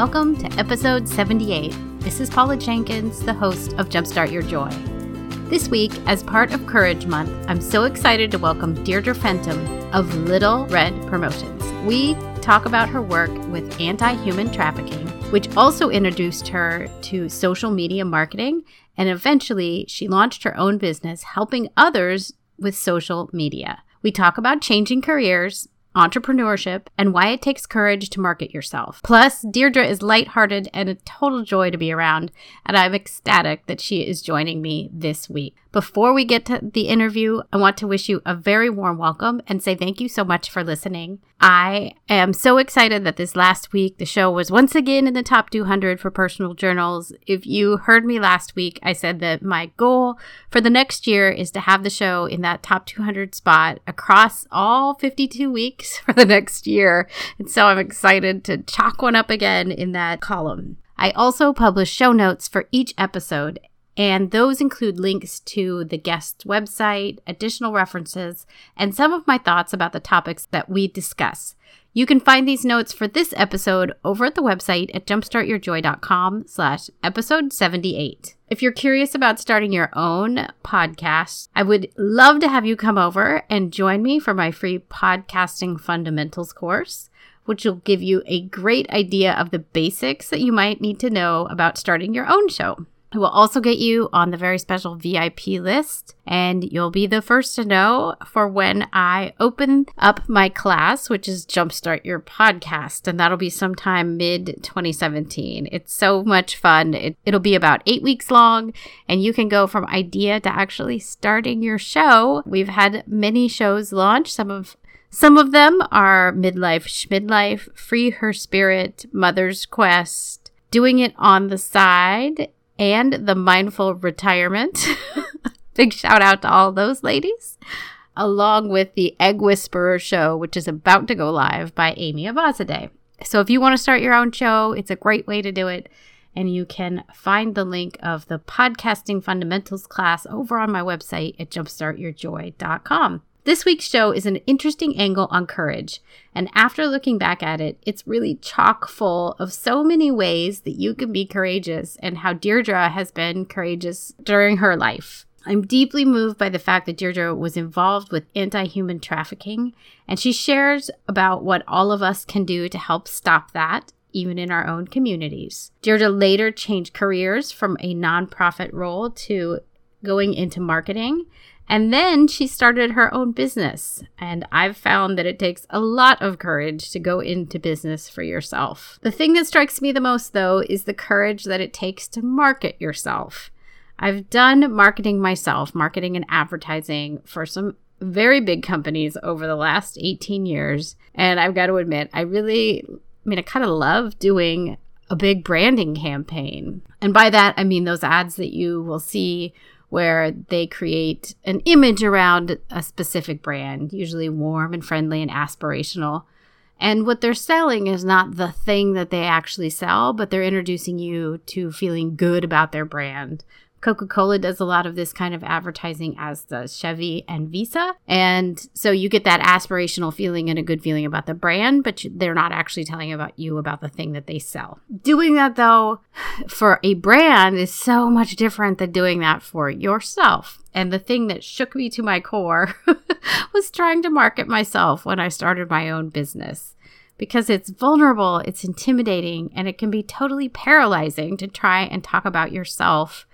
Welcome to episode 78. This is Paula Jenkins, the host of Jumpstart Your Joy. This week, as part of Courage Month, I'm so excited to welcome Deirdre Fenton of Little Red Promotions. We talk about her work with anti human trafficking, which also introduced her to social media marketing, and eventually she launched her own business helping others with social media. We talk about changing careers, entrepreneurship, and why it takes courage to market yourself. Plus, Deirdre is lighthearted and a total joy to be around, and I'm ecstatic that she is joining me this week. Before we get to the interview, I want to wish you a very warm welcome and say thank you so much for listening. I am so excited that this last week the show was once again in the top 200 for personal journals. If you heard me last week, I said that my goal for the next year is to have the show in that top 200 spot across all 52 weeks for the next year. And so I'm excited to chalk one up again in that column. I also publish show notes for each episode, and those include links to the guest's website, additional references, and some of my thoughts about the topics that we discuss. You can find these notes for this episode over at the website at jumpstartyourjoy.com slash episode 78. If you're curious about starting your own podcast, I would love to have you come over and join me for my free podcasting fundamentals course, which will give you a great idea of the basics that you might need to know about starting your own show. It will also get you on the very special VIP list, and you'll be the first to know for when I open up my class, which is Jumpstart Your Podcast, and that'll be sometime mid 2017. It's so much fun. It, it'll be about eight weeks long, and you can go from idea to actually starting your show. We've had many shows launch, some of some of them are Midlife Schmidlife, Free Her Spirit, Mother's Quest, Doing It on the Side, and the Mindful Retirement. Big shout out to all those ladies. Along with the Egg Whisperer show, which is about to go live by Aimee Eyvazzadeh. So if you want to start your own show, it's a great way to do it. And you can find the link of the podcasting fundamentals class over on my website at jumpstartyourjoy.com. This week's show is an interesting angle on courage, and after looking back at it, it's really chock full of so many ways that you can be courageous and how Deirdre has been courageous during her life. I'm deeply moved by the fact that Deirdre was involved with anti human trafficking, and she shares about what all of us can do to help stop that, even in our own communities. Deirdre later changed careers from a nonprofit role to going into marketing and then she started her own business. And I've found that it takes a lot of courage to go into business for yourself. The thing that strikes me the most, though, is the courage that it takes to market yourself. I've done marketing myself, marketing and advertising for some very big companies over the last 18 years. And I've got to admit, I really, I mean, I kind of love doing a big branding campaign. And by that, I mean those ads that you will see where they create an image around a specific brand, usually warm and friendly and aspirational. And what they're selling is not the thing that they actually sell, but they're introducing you to feeling good about their brand, Coca Cola does a lot of this kind of advertising, as does Chevy and Visa. And so you get that aspirational feeling and a good feeling about the brand, but they're not actually telling about you about the thing that they sell. Doing that, though, for a brand is so much different than doing that for yourself. And the thing that shook me to my core was trying to market myself when I started my own business because it's vulnerable, it's intimidating, and it can be totally paralyzing to try and talk about yourself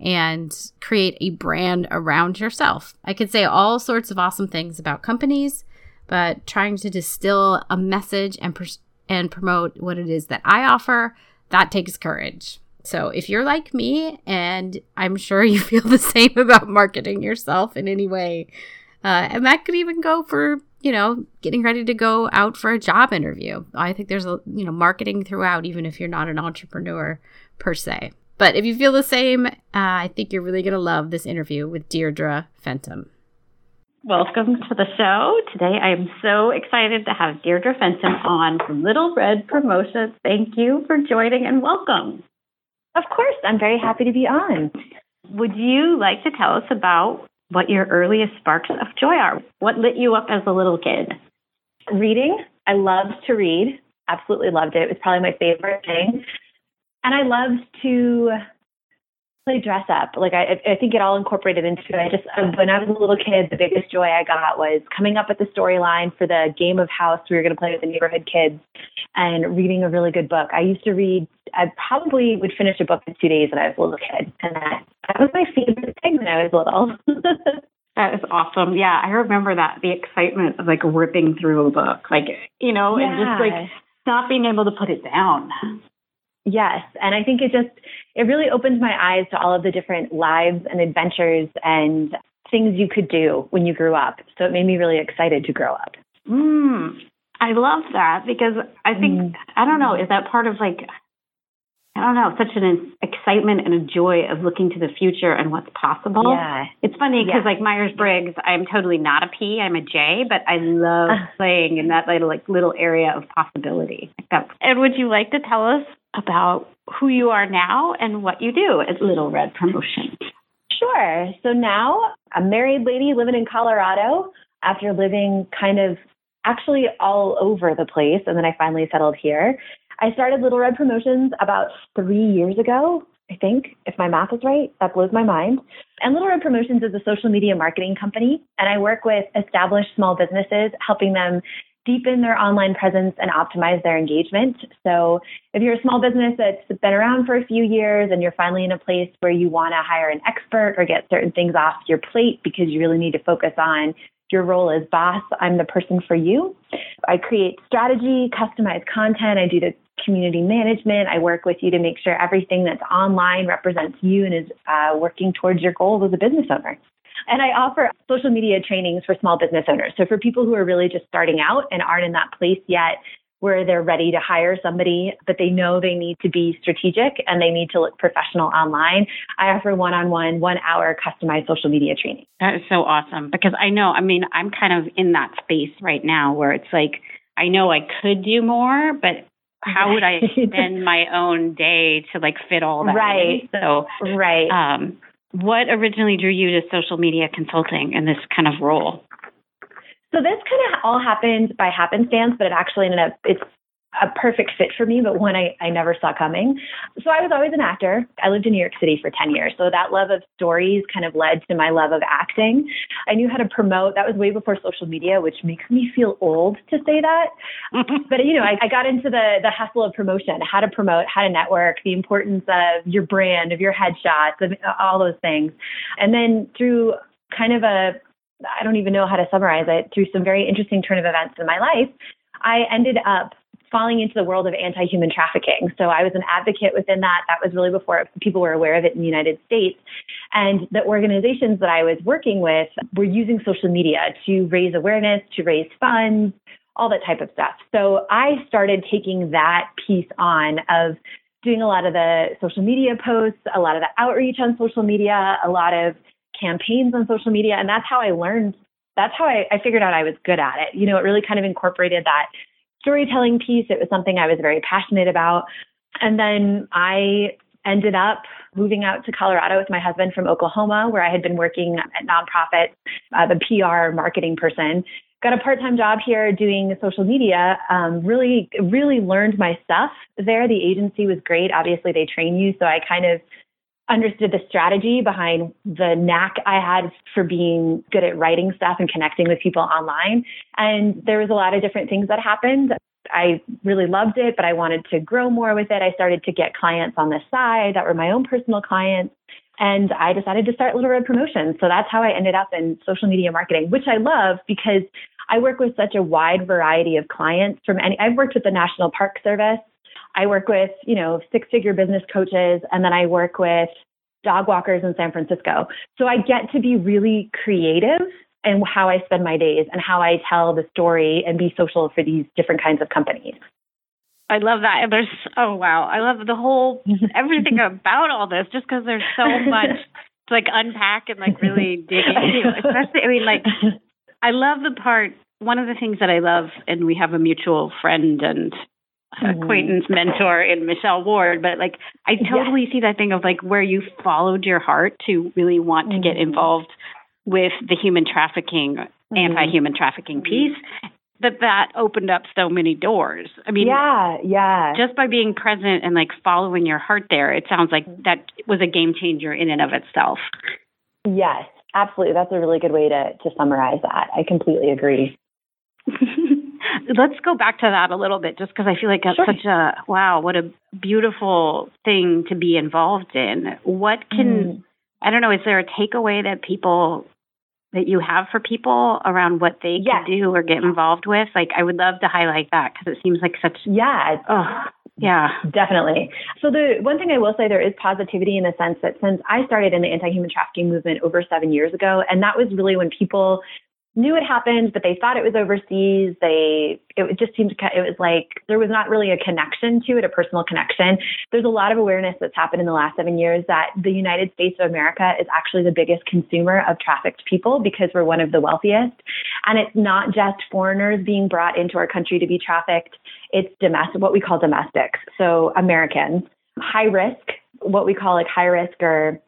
and create a brand around yourself. I could say all sorts of awesome things about companies, but trying to distill a message and pr- and promote what it is that I offer, that takes courage. So if you're like me, and I'm sure you feel the same about marketing yourself in any way, uh, and that could even go for you know, getting ready to go out for a job interview. I think there's a, you know, marketing throughout, even if you're not an entrepreneur per se. But if you feel the same, uh, I think you're really going to love this interview with Deirdre Fenton. Welcome to the show. Today I am so excited to have Deirdre Fenton on from Little Red Promotions. Thank you for joining and welcome. Of course, I'm very happy to be on. Would you like to tell us about what your earliest sparks of joy are? What lit you up as a little kid? Reading. I loved to read. Absolutely loved it. It was probably my favorite thing. And I loved to play dress up. Like I, I think it all incorporated into it. I just uh, when I was a little kid, the biggest joy I got was coming up with the storyline for the game of house we were going to play with the neighborhood kids, and reading a really good book. I used to read. I probably would finish a book in two days when I was a little kid, and that that was my favorite thing when I was little. That is awesome. Yeah, I remember that the excitement of like ripping through a book, like you know, yeah. and just like not being able to put it down. Yes. And I think it just, it really opened my eyes to all of the different lives and adventures and things you could do when you grew up. So it made me really excited to grow up. Mm, I love that because I think, mm. I don't know, is that part of like, I don't know, such an excitement and a joy of looking to the future and what's possible. Yeah. It's funny because yeah. like Myers Briggs, I'm totally not a P, I'm a J, but I love uh. playing in that little like little area of possibility. And would you like to tell us about who you are now and what you do at Little Red Promotion. Sure. So now a married lady living in Colorado after living kind of actually all over the place. And then I finally settled here. I started Little Red Promotions about three years ago, I think, if my math is right. That blows my mind. And Little Red Promotions is a social media marketing company. And I work with established small businesses, helping them deepen their online presence and optimize their engagement. So, if you're a small business that's been around for a few years and you're finally in a place where you want to hire an expert or get certain things off your plate because you really need to focus on your role as boss, I'm the person for you. I create strategy, customize content, I do the community management. I work with you to make sure everything that's online represents you and is uh, working towards your goals as a business owner. And I offer social media trainings for small business owners. So for people who are really just starting out and aren't in that place yet where they're ready to hire somebody, but they know they need to be strategic and they need to look professional online, I offer one on one, one hour customized social media training. That is so awesome because I know, I mean, I'm kind of in that space right now where it's like, I know I could do more, but how would I spend my own day to like fit all that? Right. In? So, right. Um, what originally drew you to social media consulting and this kind of role? So this kind of all happened by happenstance, but it actually ended up it's a perfect fit for me, but one I, I never saw coming. So I was always an actor. I lived in New York City for 10 years. So that love of stories kind of led to my love of acting. I knew how to promote. That was way before social media, which makes me feel old to say that. but, you know, I, I got into the, the hustle of promotion, how to promote, how to network, the importance of your brand, of your headshots, of all those things. And then through kind of a, I don't even know how to summarize it, through some very interesting turn of events in my life, I ended up falling into the world of anti human trafficking. So I was an advocate within that. That was really before people were aware of it in the United States. And the organizations that I was working with were using social media to raise awareness, to raise funds, all that type of stuff. So I started taking that piece on of doing a lot of the social media posts, a lot of the outreach on social media, a lot of campaigns on social media. And that's how I learned. That's how I, I figured out I was good at it. You know, it really kind of incorporated that storytelling piece. It was something I was very passionate about. And then I ended up moving out to Colorado with my husband from Oklahoma, where I had been working at nonprofits, uh, the PR marketing person. Got a part time job here doing social media. Um, really, really learned my stuff there. The agency was great. Obviously, they train you. So I kind of understood the strategy behind the knack I had for being good at writing stuff and connecting with people online. And there was a lot of different things that happened. I really loved it, but I wanted to grow more with it. I started to get clients on the side that were my own personal clients. And I decided to start Little Red Promotions. So that's how I ended up in social media marketing, which I love because I work with such a wide variety of clients from any, I've worked with the National Park Service. I work with, you know, six figure business coaches, and then I work with dog walkers in San Francisco. So I get to be really creative and how I spend my days and how I tell the story and be social for these different kinds of companies. I love that. And there's oh wow, I love the whole everything about all this just because there's so much to like unpack and like really dig into. Especially, I mean, like I love the part. One of the things that I love, and we have a mutual friend and. Acquaintance mentor in Michelle Ward, but like I totally yes. see that thing of like where you followed your heart to really want to get mm-hmm. involved with the human trafficking, mm-hmm. anti-human trafficking piece that that opened up so many doors. I mean, yeah, yeah. Just by being present and like following your heart there, it sounds like that was a game changer in and of itself. Yes, absolutely. That's a really good way to to summarize that. I completely agree. Let's go back to that a little bit, just because I feel like that's sure. such a wow, what a beautiful thing to be involved in. What can mm. I don't know? Is there a takeaway that people that you have for people around what they yes. can do or get involved with? Like, I would love to highlight that because it seems like such. Yeah. Oh, yeah. Definitely. So, the one thing I will say, there is positivity in the sense that since I started in the anti human trafficking movement over seven years ago, and that was really when people knew it happened, but they thought it was overseas. They, it just seemed, it was like there was not really a connection to it, a personal connection. There's a lot of awareness that's happened in the last seven years that the United States of America is actually the biggest consumer of trafficked people because we're one of the wealthiest. And it's not just foreigners being brought into our country to be trafficked. It's domestic, what we call domestics. So Americans, high risk, what we call like high risk or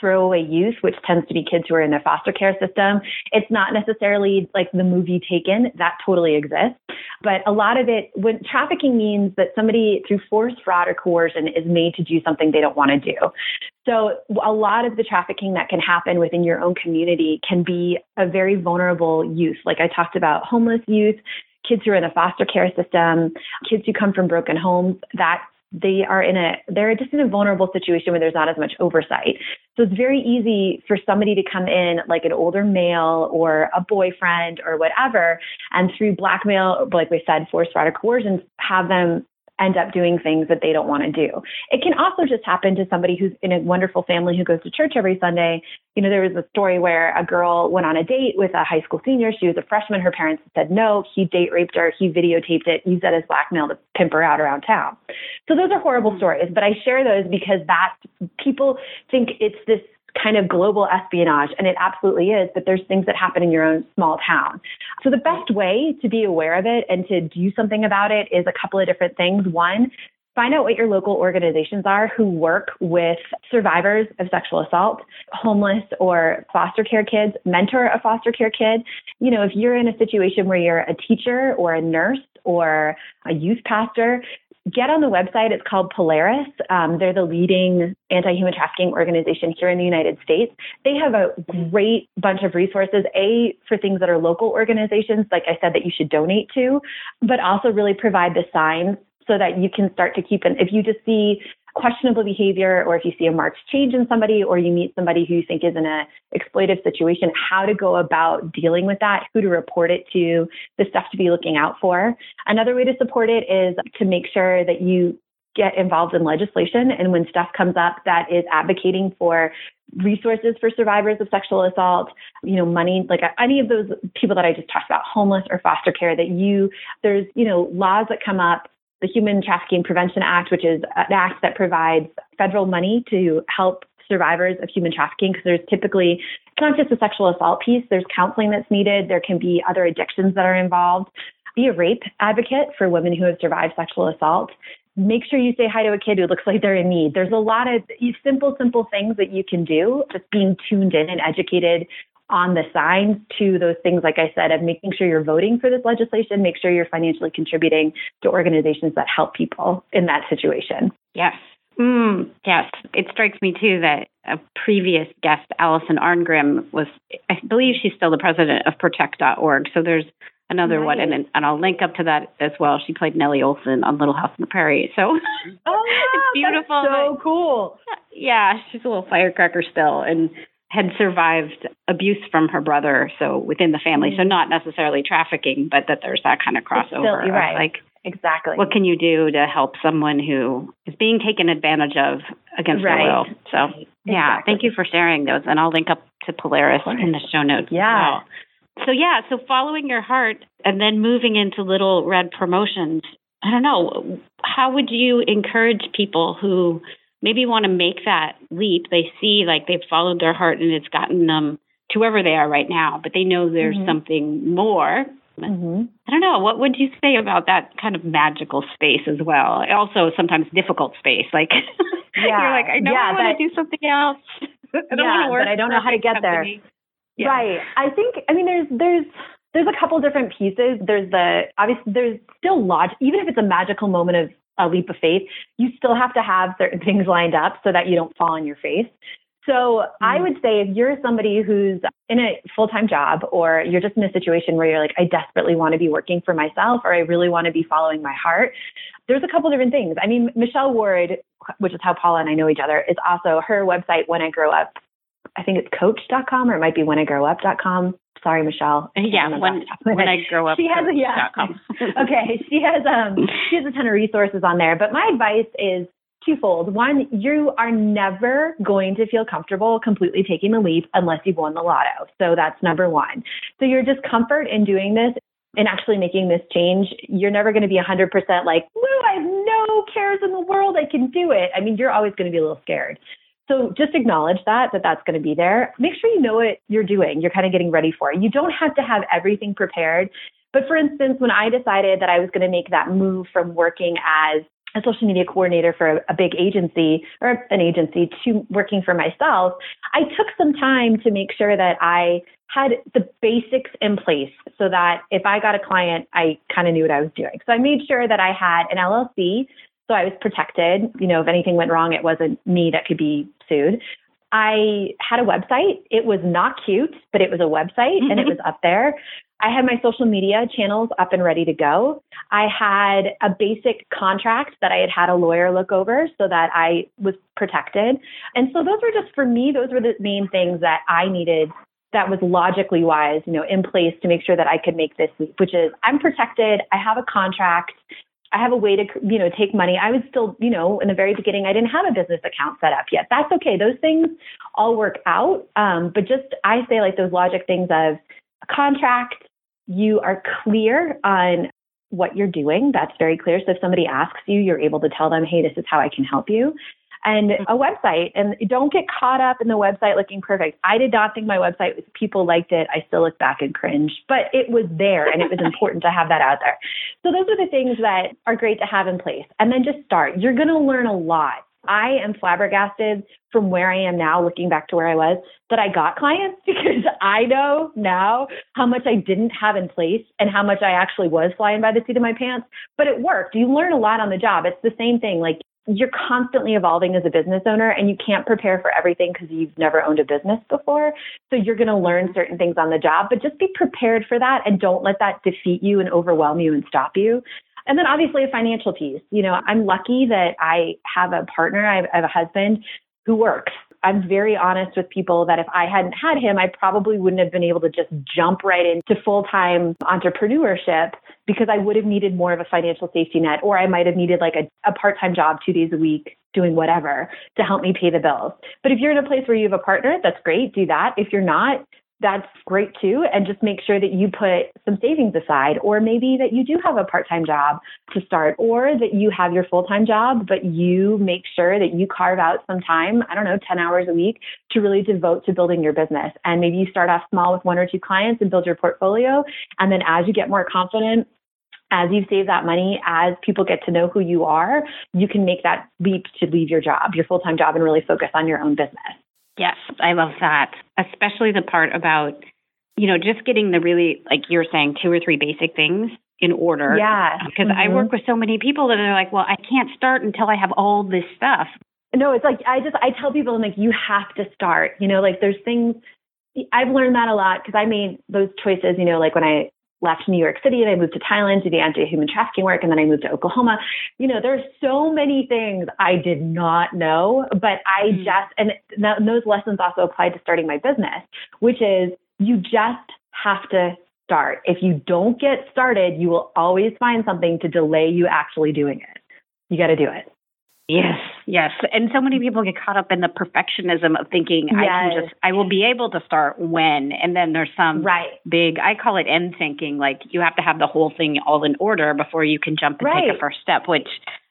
throwaway youth, which tends to be kids who are in a foster care system. It's not necessarily like the movie Taken, that totally exists. But a lot of it, when trafficking means that somebody through force, fraud, or coercion is made to do something they don't want to do. So a lot of the trafficking that can happen within your own community can be a very vulnerable youth. Like I talked about homeless youth, kids who are in the foster care system, kids who come from broken homes, that they are in a they're just in a vulnerable situation where there's not as much oversight. So it's very easy for somebody to come in like an older male or a boyfriend or whatever, and through blackmail, like we said, force, fraud, or coercion, have them end up doing things that they don't want to do. It can also just happen to somebody who's in a wonderful family who goes to church every Sunday. You know, there was a story where a girl went on a date with a high school senior. She was a freshman. Her parents said no. He date raped her. He videotaped it, used that as blackmail to pimp her out around town. So those are horrible mm-hmm. stories, but I share those because that people think it's this kind of global espionage, and it absolutely is, but there's things that happen in your own small town. So the best way to be aware of it and to do something about it is a couple of different things. One, find out what your local organizations are who work with survivors of sexual assault, homeless or foster care kids, mentor a foster care kid. You know, if you're in a situation where you're a teacher or a nurse or a youth pastor, get on the website. It's called Polaris. Um, they're the leading anti human trafficking organization here in the United States. They have a great bunch of resources, A, for things that are local organizations, like I said, that you should donate to, but also really provide the signs so that you can start to keep an, if you just see questionable behavior or if you see a marked change in somebody or you meet somebody who you think is in an exploitive situation how to go about dealing with that who to report it to the stuff to be looking out for. Another way to support it is to make sure that you get involved in legislation and when stuff comes up that is advocating for resources for survivors of sexual assault, you know, money, like any of those people that I just talked about, homeless or foster care, that you, there's, you know, laws that come up the Human Trafficking Prevention Act, which is uh, an act that provides federal money to help survivors of human trafficking because there's typically it's not just a sexual assault piece there's counseling that's needed there can be other addictions that are involved. Be a rape advocate for women who have survived sexual assault. Make sure you say hi to a kid who looks like they're in need. There's a lot of simple simple things that you can do just being tuned in and educated on the signs to those things, like I said, of making sure you're voting for this legislation, make sure you're financially contributing to organizations that help people in that situation. Yes. Mm, yes. It strikes me too that a previous guest, Alison Arngrim, was, I believe she's still the president of protect.org. So there's another nice. one, and, and I'll link up to that as well. She played Nellie Oleson on Little House on the Prairie. So oh, it's beautiful. so cool. Yeah, she's a little firecracker still. And had survived abuse from her brother, so within the family. Mm-hmm. So not necessarily trafficking, but that there's that kind of crossover. Still, right. like exactly. What can you do to help someone who is being taken advantage of against right. their will? So, right. yeah, exactly. thank you for sharing those. And I'll link up to Polaris in the show notes. Yeah. So, yeah, so following your heart and then moving into Little Red Promotions, I don't know, how would you encourage people who maybe want to make that leap? They see like they've followed their heart and it's gotten them to wherever they are right now, but they know there's mm-hmm. something more Mm-hmm. I don't know. What would you say about that kind of magical space as well? Also, sometimes difficult space. Like yeah. you're like, I know yeah, I want to do something else. I don't yeah, but I don't know how to get there. Yeah. Right. I think. I mean, there's there's there's a couple different pieces. There's the obviously there's still logic. Even if it's a magical moment of a leap of faith, you still have to have certain things lined up so that you don't fall on your face. So. I mm. would say if you're somebody who's in a full time job or you're just in a situation where you're like, I desperately want to be working for myself or I really want to be following my heart, there's a couple different things. I mean, Michelle Ward, which is how Paula and I know each other, is also her website, When I Grow Up. I think it's coach.com or it might be whenIgrowup.com. Sorry, Michelle. Yeah, when, when I grow up. She has a, yeah. okay. She has um she has a ton of resources on there. But my advice is twofold. One, you are never going to feel comfortable completely taking the leap unless you've won the lotto. So that's number one. So your discomfort in doing this and actually making this change, you're never going to be 100% like, woo, I have no cares in the world. I can do it. I mean, you're always going to be a little scared. So just acknowledge that, that that's going to be there. Make sure you know what you're doing. You're kind of getting ready for it. You don't have to have everything prepared. But for instance, when I decided that I was going to make that move from working as a social media coordinator for a, a, big agency or an agency to working for myself, I took some time to make sure that I had the basics in place so that if I got a client, I kind of knew what I was doing. So I made sure that I had an LLC so I was protected. You know, if anything went wrong, it wasn't me that could be sued. I had a website. It was not cute, but it was a website mm-hmm. and it mm-hmm. was up there. I had my social media channels up and ready to go. I had a basic contract that I had had a lawyer look over so that I was protected. And so those were just for me, those were the main things that I needed that was logically wise, you know, in place to make sure that I could make this leap, which is I'm protected, I have a contract, I have a way to, you know, take money. I was still, you know, in the very beginning, I didn't have a business account set up yet. That's okay. Those things all work out. Um, but just, I say like those logic things of a contract, you are clear on what you're doing. That's very clear. So if somebody asks you, you're able to tell them, hey, this is how I can help you. And mm-hmm. a website, and don't get caught up in the website looking perfect. I did not think my website, was people liked it. I still look back and cringe, but it was there and it was important to have that out there. So those are the things that are great to have in place. And then just start. You're going to learn a lot I am flabbergasted from where I am now, looking back to where I was, that I got clients because I know now how much I didn't have in place and how much I actually was flying by the seat of my pants. But it worked. You learn a lot on the job. It's the same thing. Like you're constantly evolving as a business owner and you can't prepare for everything because you've never owned a business before. So you're going to learn certain things on the job, but just be prepared for that and don't let that defeat you and overwhelm you and stop you. And then obviously a financial piece. You know, I'm lucky that I have a partner, I have, I have a husband who works. I'm very honest with people that if I hadn't had him, I probably wouldn't have been able to just jump right into full time entrepreneurship because I would have needed more of a financial safety net, or I might have needed like a, a part time job two days a week doing whatever to help me pay the bills. But if you're in a place where you have a partner, that's great, do that. If you're not, that's great too. And just make sure that you put some savings aside, or maybe that you do have a part time job to start, or that you have your full time job, but you make sure that you carve out some time, I don't know, 10 hours a week to really devote to building your business. And maybe you start off small with one or two clients and build your portfolio. And then as you get more confident, as you save that money, as people get to know who you are, you can make that leap to leave your job, your full time job, and really focus on your own business. Yes, I love that. Especially the part about, you know, just getting the really, like you're saying, two or three basic things in order. Yeah. Because mm-hmm. I work with so many people that are like, well, I can't start until I have all this stuff. No, it's like, I just, I tell people, I'm like, you have to start. You know, like there's things, I've learned that a lot because I made those choices, you know, like when I left New York City and I moved to Thailand to do anti-human trafficking work, and then I moved to Oklahoma. You know, there's so many things I did not know, but I mm-hmm. just and th- those lessons also applied to starting my business, which is you just have to start. If you don't get started, you will always find something to delay you actually doing it. You got to do it. Yes, yes. And so many people get caught up in the perfectionism of thinking yes. I can just I will be able to start when and then there's some right. big I call it end thinking, like you have to have the whole thing all in order before you can jump and right. take a first step, which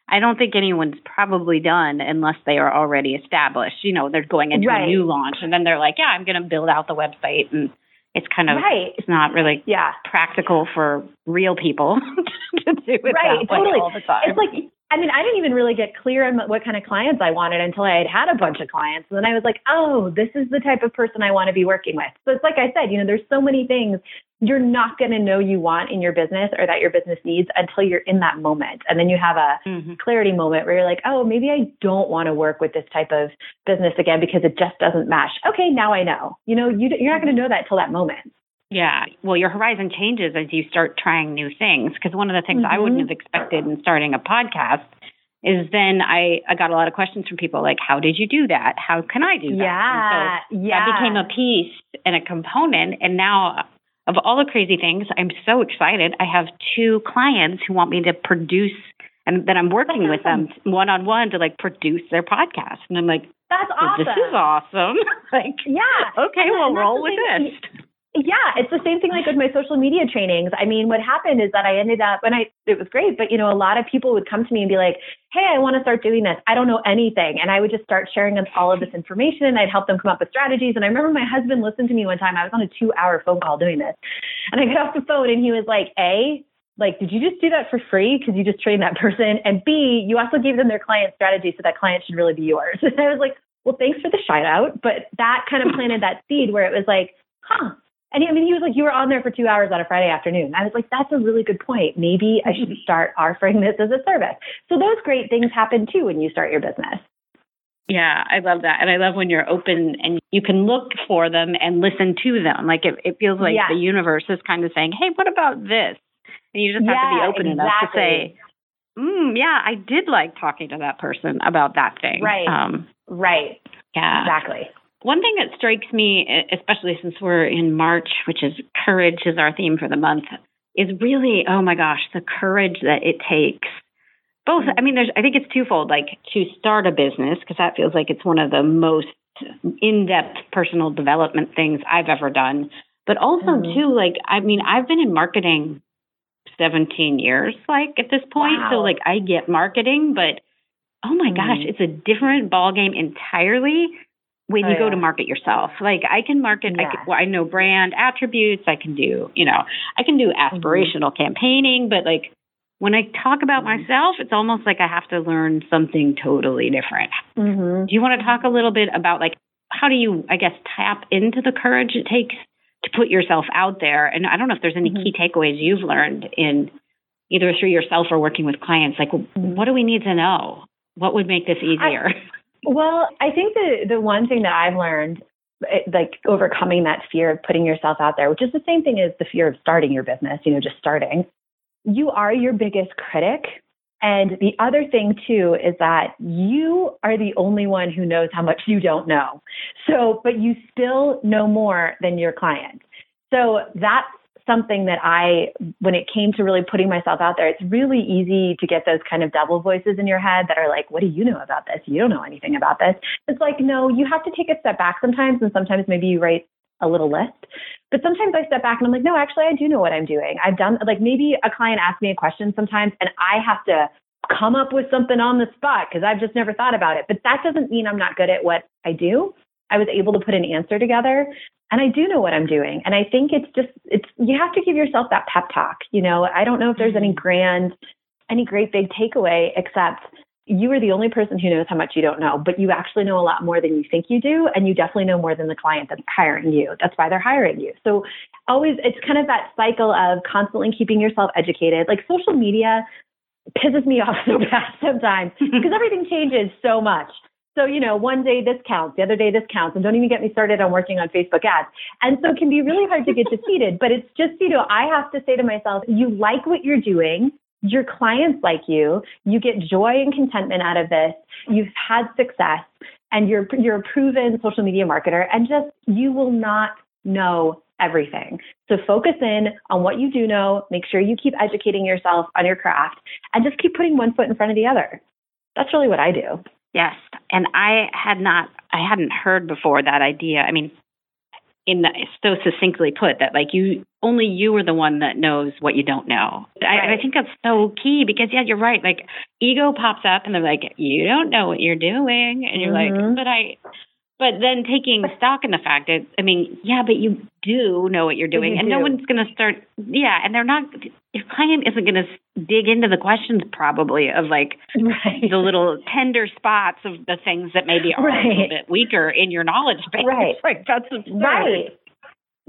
I don't think anyone's probably done unless they are already established. You know, they're going into right. a new launch and then they're like, Yeah, I'm gonna build out the website and it's kind of right. it's not really yeah. practical for real people to do it right, totally. all the time. It's like I mean, I didn't even really get clear on what kind of clients I wanted until I had had a bunch of clients. And then I was like, oh, this is the type of person I want to be working with. So it's like I said, you know, there's so many things you're not going to know you want in your business or that your business needs until you're in that moment. And then you have a mm-hmm. clarity moment where you're like, oh, maybe I don't want to work with this type of business again because it just doesn't match. Okay, now I know. You know, you, you're not going to know that till that moment. Yeah. Well, your horizon changes as you start trying new things. Because one of the things mm-hmm. I wouldn't have expected in starting a podcast is then I, I got a lot of questions from people like, how did you do that? How can I do that? Yeah. So yeah. That became a piece and a component. And now, of all the crazy things, I'm so excited. I have two clients who want me to produce and that I'm working That's with awesome. them one on one to like produce their podcast. And I'm like, that's awesome. This is awesome. like, yeah. Okay, and we'll roll with this. Yeah, it's the same thing like with my social media trainings. I mean, what happened is that I ended up and I it was great, but you know, a lot of people would come to me and be like, "Hey, I want to start doing this. I don't know anything." And I would just start sharing them all of this information and I'd help them come up with strategies. And I remember my husband listened to me one time. I was on a 2-hour phone call doing this. And I got off the phone and he was like, "A, like, did you just do that for free because you just trained that person? And B, you also gave them their client strategy, so that client should really be yours." And I was like, "Well, thanks for the shout out, but that kind of planted that seed where it was like, huh." And I mean, he was like, you were on there for two hours on a Friday afternoon. I was like, that's a really good point. Maybe I should start offering this as a service. So those great things happen too when you start your business. Yeah, I love that. And I love when you're open and you can look for them and listen to them. Like it, it feels like the universe is kind of saying, hey, what about this? And you just have yeah, to be open exactly. enough to say, mm, yeah, I did like talking to that person about that thing. Right. Um, right. Yeah. Exactly. One thing that strikes me, especially since we're in March, which is courage is our theme for the month, is really, oh my gosh, the courage that it takes. Both, I mean, there's, I think it's twofold, like to start a business, because that feels like it's one of the most in depth personal development things I've ever done. But also, mm-hmm. too, like, I mean, I've been in marketing 17 years, like at this point. Wow. So, like, I get marketing, but oh my mm-hmm. gosh, it's a different ballgame entirely when oh, you yeah. go to market yourself. Like I can market, yeah. I, can, well, I know brand attributes. I can do, you know, I can do Mm-hmm. aspirational mm-hmm. campaigning, but like when I talk about mm-hmm. myself, it's almost like I have to learn something totally different. Mm-hmm. Do you want to talk a little bit about like how do you, I guess, tap into the courage it takes to put yourself out there? And I don't know if there's any Mm-hmm. key takeaways you've learned in either through yourself or working with clients. Like, Mm-hmm. what do we need to know? What would make this easier? I, well, I think the the one thing that I've learned, like overcoming that fear of putting yourself out there, which is the same thing as the fear of starting your business, you know, just starting. You are your biggest critic. And the other thing too is that you are the only one who knows how much you don't know. So, but you still know more than your client. So that's something that I, when it came to really putting myself out there, it's really easy to get those kind of double voices in your head that are like, what do you know about this? You don't know anything about this. It's like, no, you have to take a step back sometimes. And sometimes maybe you write a little list. But sometimes I step back and I'm like, no, actually, I do know what I'm doing. I've done, like, maybe a client asks me a question sometimes and I have to come up with something on the spot because I've just never thought about it. But that doesn't mean I'm not good at what I do. I was able to put an answer together and I do know what I'm doing. And I think it's just, it's, you have to give yourself that pep talk. You know, I don't know if there's any mm-hmm. grand, any great big takeaway except you are the only person who knows how much you don't know, but you actually know a lot more than you think you do. And you definitely know more than the client that's hiring you. That's why they're hiring you. So always, it's kind of that cycle of constantly keeping yourself educated. Like social media pisses me off so bad sometimes because everything changes so much. So, you know, one day this counts, the other day this counts, and don't even get me started on working on Facebook ads. And so it can be really hard to get defeated, but it's just, you know, I have to say to myself, you like what you're doing. Your clients like you. You get joy and contentment out of this. You've had success and you're, you're a proven social media marketer and just, you will not know everything. So focus in on what you do know, make sure you keep educating yourself on your craft, and just keep putting one foot in front of the other. That's really what I do. Yes. And I had not, I hadn't heard before that idea. I mean, in the, so succinctly put that like you only you are the one that knows what you don't know. Right. I, I think that's so key because yeah, you're right. Like ego pops up and they're like, you don't know what you're doing, and you're mm-hmm. like, but I but then taking stock in the fact that, I mean, yeah, but you do know what you're doing, you and do. no one's going to start, yeah, and they're not, your client isn't going to dig into the questions probably of like right. the little tender spots of the things that maybe are right. a little bit weaker in your knowledge base. Right. like that's absurd. Right.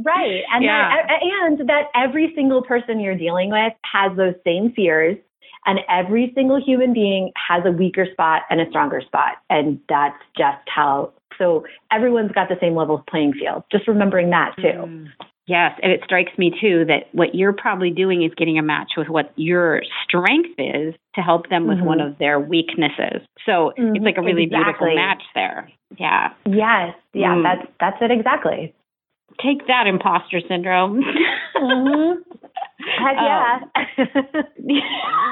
Right. And yeah. that and that every single person you're dealing with has those same fears and every single human being has a weaker spot and a stronger spot. And that's just how so everyone's got the same level of playing field. Just remembering that too. Mm. Yes, and it strikes me too that what you're probably doing is getting a match with what your strength is to help them with mm-hmm. one of their weaknesses. So mm-hmm. it's like a really exactly. beautiful match there. Yeah. Yes. Yeah, mm. that's that's it exactly. Take that imposter syndrome. mm-hmm. Yeah. Um,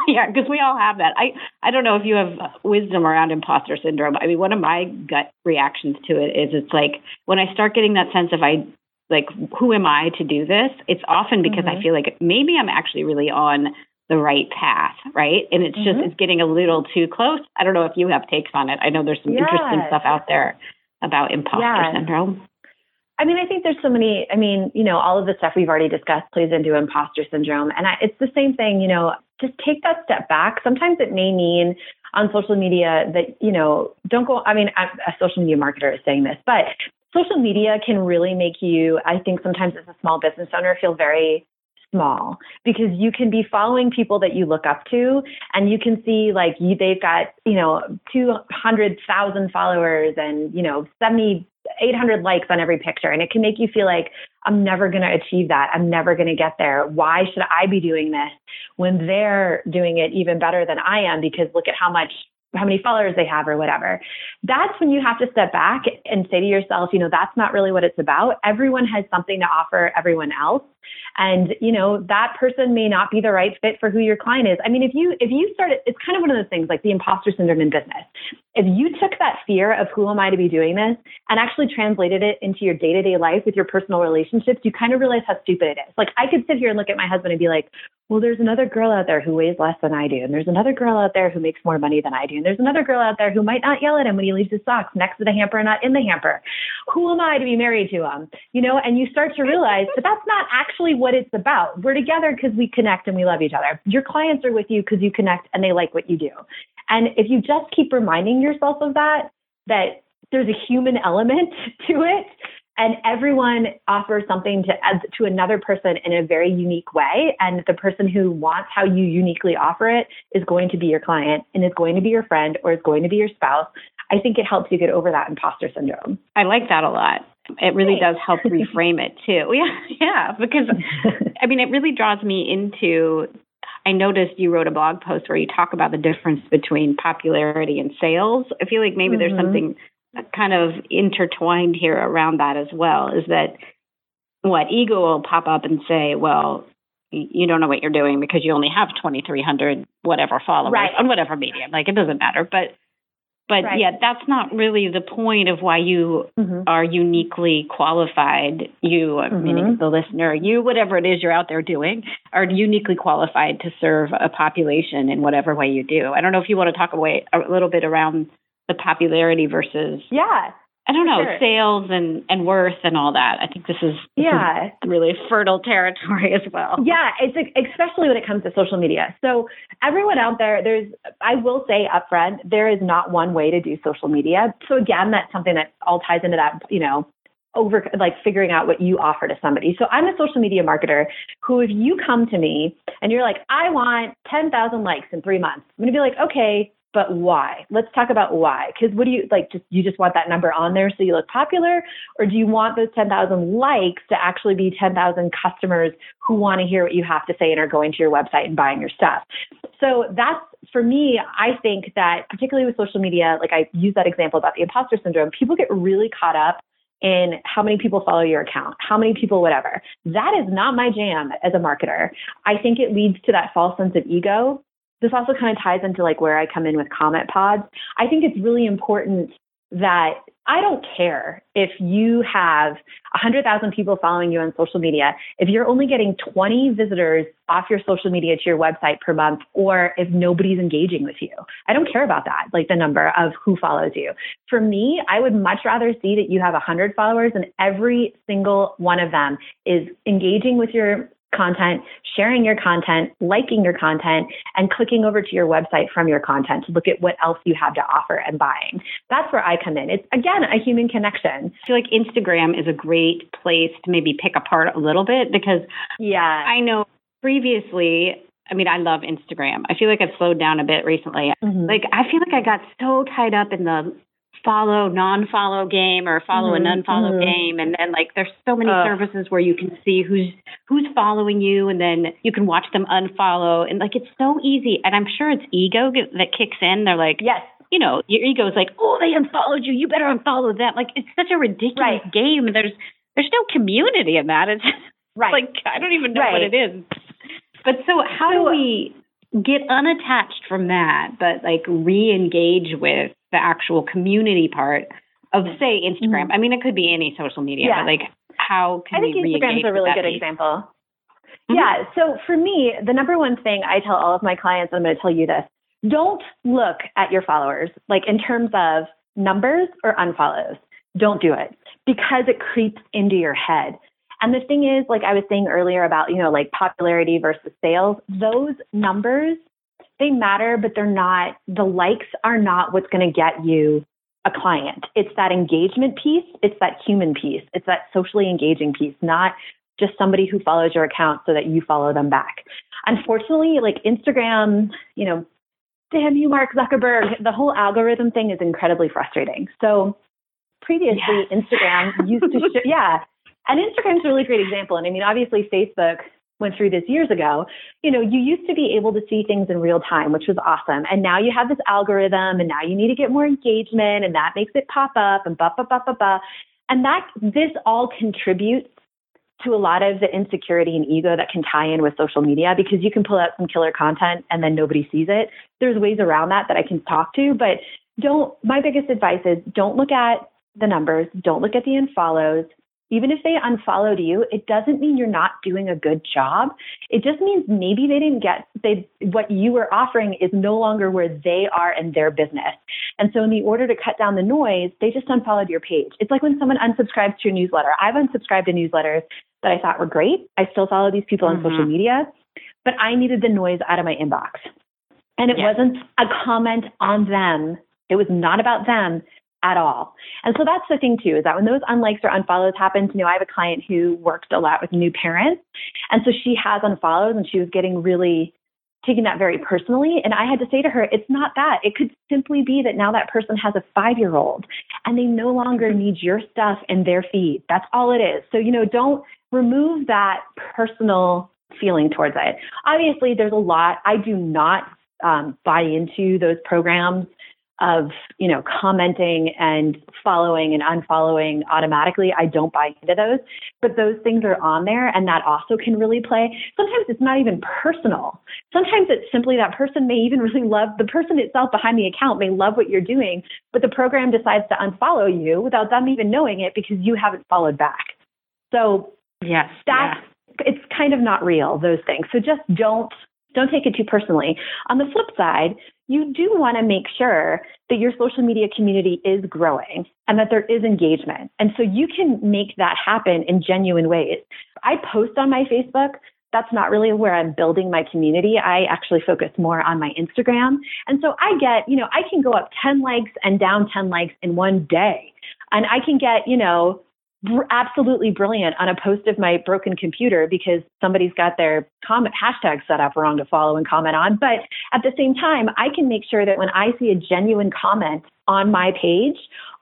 yeah, because we all have that. I, I don't know if you have wisdom around imposter syndrome. I mean, one of my gut reactions to it is it's like when I start getting that sense of I, like, who am I to do this? It's often because mm-hmm. I feel like maybe I'm actually really on the right path, right? And it's just, mm-hmm. it's getting a little too close. I don't know if you have takes on it. I know there's some interesting stuff out there about imposter syndrome. I mean, I think there's so many. I mean, you know, all of the stuff we've already discussed plays into imposter syndrome. And I, it's the same thing, you know, just take that step back. Sometimes it may mean on social media that, you know, don't go. I mean, I'm, a social media marketer is saying this, but social media can really make you, I think, sometimes as a small business owner, feel very small because you can be following people that you look up to and you can see like you, they've got you know 200,000 followers and you know 70 800 likes on every picture. And it can make you feel like, I'm never going to achieve that. I'm never going to get there. Why should I be doing this when they're doing it even better than I am? Because look at how much how many followers they have or whatever. That's when you have to step back and say to yourself, you know, that's not really what it's about. Everyone has something to offer everyone else. And, you know, that person may not be the right fit for who your client is. I mean, if you if you started it's kind of one of those things like the imposter syndrome in business. If you took that fear of who am I to be doing this and actually translated it into your day-to-day life with your personal relationships, you kind of realize how stupid it is. Like I could sit here and look at my husband and be like, well, there's another girl out there who weighs less than I do, and there's another girl out there who makes more money than I do, and there's another girl out there who might not yell at him when he leaves his socks next to the hamper and not in the hamper. Who am I to be married to him? You know, and you start to realize that that's not actually what it's about. We're together because we connect and we love each other. Your clients are with you because you connect and they like what you do. And if you just keep reminding yourself of that, that there's a human element to it, and everyone offers something to to another person in a very unique way and the person who wants how you uniquely offer it is going to be your client and is going to be your friend or is going to be your spouse i think it helps you get over that imposter syndrome i like that a lot it really does help reframe it too yeah yeah because i mean it really draws me into I noticed you wrote a blog post where you talk about the difference between popularity and sales. I feel like maybe mm-hmm. there's something kind of intertwined here around that as well is that what ego will pop up and say, well, you don't know what you're doing because you only have 2300 whatever followers right. on whatever medium like it doesn't matter but but right. yeah that's not really the point of why you mm-hmm. are uniquely qualified you mm-hmm. meaning the listener you whatever it is you're out there doing are uniquely qualified to serve a population in whatever way you do i don't know if you want to talk away a little bit around the popularity versus yeah I don't know, sure. sales and, and worth and all that. I think this is, this yeah. Is really fertile territory as well. Yeah, it's especially when it comes to social media. So everyone out there, there's, I will say upfront, there is not one way to do social media. So again, that's something that all ties into that, you know, over like figuring out what you offer to somebody. So I'm a social media marketer who, if you come to me and you're like, I want 10,000 likes in three months, I'm going to be like, okay, but why? Let's talk about why. Because what do you like? Just you just want that number on there so you look popular, or do you want those 10,000 likes to actually be 10,000 customers who want to hear what you have to say and are going to your website and buying your stuff? So that's for me. I think that particularly with social media, like I use that example about the imposter syndrome, people get really caught up in how many people follow your account, how many people, whatever. That is not my jam as a marketer. I think it leads to that false sense of ego. This also kind of ties into like where I come in with comment pods. I think it's really important that I don't care if you have 100,000 people following you on social media, if you're only getting 20 visitors off your social media to your website per month, or if nobody's engaging with you. I don't care about that, like the number of who follows you. For me, I would much rather see that you have 100 followers and every single one of them is engaging with your content, sharing your content, liking your content, and clicking over to your website from your content to look at what else you have to offer and buying. That's where I come in. It's again a human connection. I feel like Instagram is a great place to maybe pick apart a little bit because yeah, I know previously I mean, I love Instagram. I feel like I've slowed down a bit recently. Mm-hmm. Like, I feel like I got so tied up in the follow non-follow game or follow mm-hmm, and unfollow mm-hmm. game. And then like there's so many uh, services where you can see who's who's following you and then you can watch them unfollow. And like it's so easy. And i'm sure it's ego that kicks in. They're like yes. you know your ego is like oh they unfollowed you. You better unfollow them. Like it's such a ridiculous right. game. There's there's no community in that. It's right. like i don't even know right. what it is. But so how so, do we get unattached from that but like re-engage with the actual community part of say Instagram. Mm-hmm. I mean, it could be any social media, yeah. but like how can we I think Instagram's a really good example. Mm-hmm. Yeah. So for me, the number one thing I tell all of my clients, I'm going to tell you this: don't look at your followers like in terms of numbers or unfollows. Don't do it because it creeps into your head. And the thing is, like I was saying earlier about, you know, like popularity versus sales, those numbers they matter, but they're not, the likes are not what's going to get you a client. It's that engagement piece, it's that human piece, it's that socially engaging piece, not just somebody who follows your account so that you follow them back. Unfortunately, like Instagram, you know, damn you, Mark Zuckerberg, the whole algorithm thing is incredibly frustrating. So previously, yes. Instagram used to, yeah. And Instagram's a really great example. And I mean, obviously, Facebook went through this years ago, you know, you used to be able to see things in real time, which was awesome. And now you have this algorithm and now you need to get more engagement and that makes it pop up and ba ba ba ba ba. And that this all contributes to a lot of the insecurity and ego that can tie in with social media because you can pull out some killer content and then nobody sees it. There's ways around that that I can talk to, but don't my biggest advice is don't look at the numbers, don't look at the unfollows, even if they unfollowed you, it doesn't mean you're not doing a good job. It just means maybe they didn't get they what you were offering is no longer where they are in their business. And so in the order to cut down the noise, they just unfollowed your page. It's like when someone unsubscribes to your newsletter. I've unsubscribed to newsletters that I thought were great. I still follow these people mm-hmm. on social media, but I needed the noise out of my inbox. And it yes. wasn't a comment on them. It was not about them at all. And so that's the thing too, is that when those unlikes or unfollows happen, you know, I have a client who works a lot with new parents. And so she has unfollows and she was getting really taking that very personally. And I had to say to her, it's not that. It could simply be that now that person has a five year old and they no longer need your stuff in their feed. That's all it is. So, you know, don't remove that personal feeling towards it. Obviously, there's a lot. I do not um, buy into those programs of you know commenting and following and unfollowing automatically i don't buy into those. But those things are on there and that also can really play. Sometimes it's not even personal. Sometimes it's simply that person may even really love the person itself behind the account may love what you're doing but the program decides to unfollow you without them even knowing it because you haven't followed back. So yes that's yeah. it's kind of not real those things. So just don't don't take it too personally. On the flip side, you do want to make sure that your social media community is growing and that there is engagement. And so you can make that happen in genuine ways. I post on my Facebook. That's not really where I'm building my community. I actually focus more on my Instagram. And so I get, you know, I can go up 10 likes and down 10 likes in one day. And I can get, you know, absolutely brilliant on a post of my broken computer because somebody's got their comment hashtag set up wrong to follow and comment on. But at the same time, I can make sure that when I see a genuine comment on my page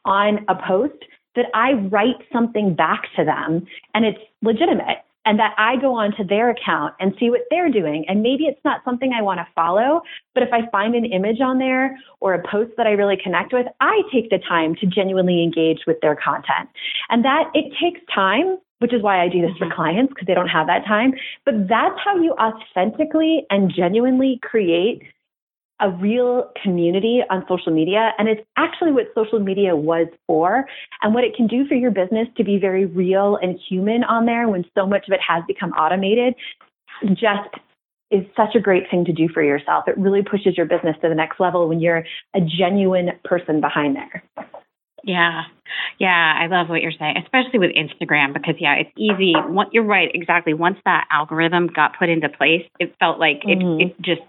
on a post, that I write something back to them and it's legitimate and that I go onto their account and see what they're doing. And maybe it's not something I want to follow, but if I find an image on there or a post that I really connect with, I take the time to genuinely engage with their content. And that it takes time, which is why I do this for mm-hmm. clients because they don't have that time. But that's how you authentically and genuinely create a real community on social media. And it's actually what social media was for and what it can do for your business to be very real and human on there when so much of it has become automated just is such a great thing to do for yourself. It really pushes your business to the next level when you're a genuine person behind there. Yeah. Yeah, I love what you're saying, especially with Instagram because yeah, it's easy. You're right, exactly. Once that algorithm got put into place, it felt like mm-hmm. it, it just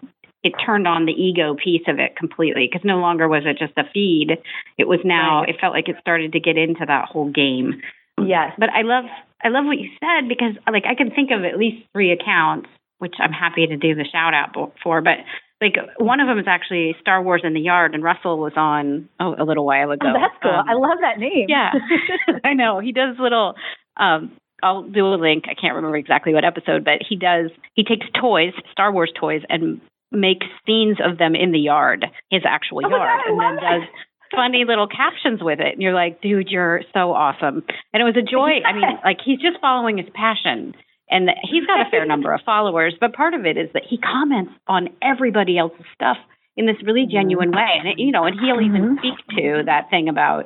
it turned on the ego piece of it completely because no longer was it just a feed. It was now right. it felt like it started to get into that whole game. Yes. But I love I love what you said because like I can think of at least three accounts which I'm happy to do the shout out for, but like one of them is actually Star Wars in the Yard, and Russell was on oh, a little while ago. Oh, that's cool. Um, I love that name. Yeah, I know he does little. Um, I'll do a link. I can't remember exactly what episode, but he does. He takes toys, Star Wars toys, and makes scenes of them in the yard, his actual oh yard, God, and then does funny little captions with it. And you're like, dude, you're so awesome. And it was a joy. I mean, like he's just following his passion. And he's got a fair number of followers, but part of it is that he comments on everybody else's stuff in this really genuine way. And, it, you know, and he'll even mm-hmm. speak to that thing about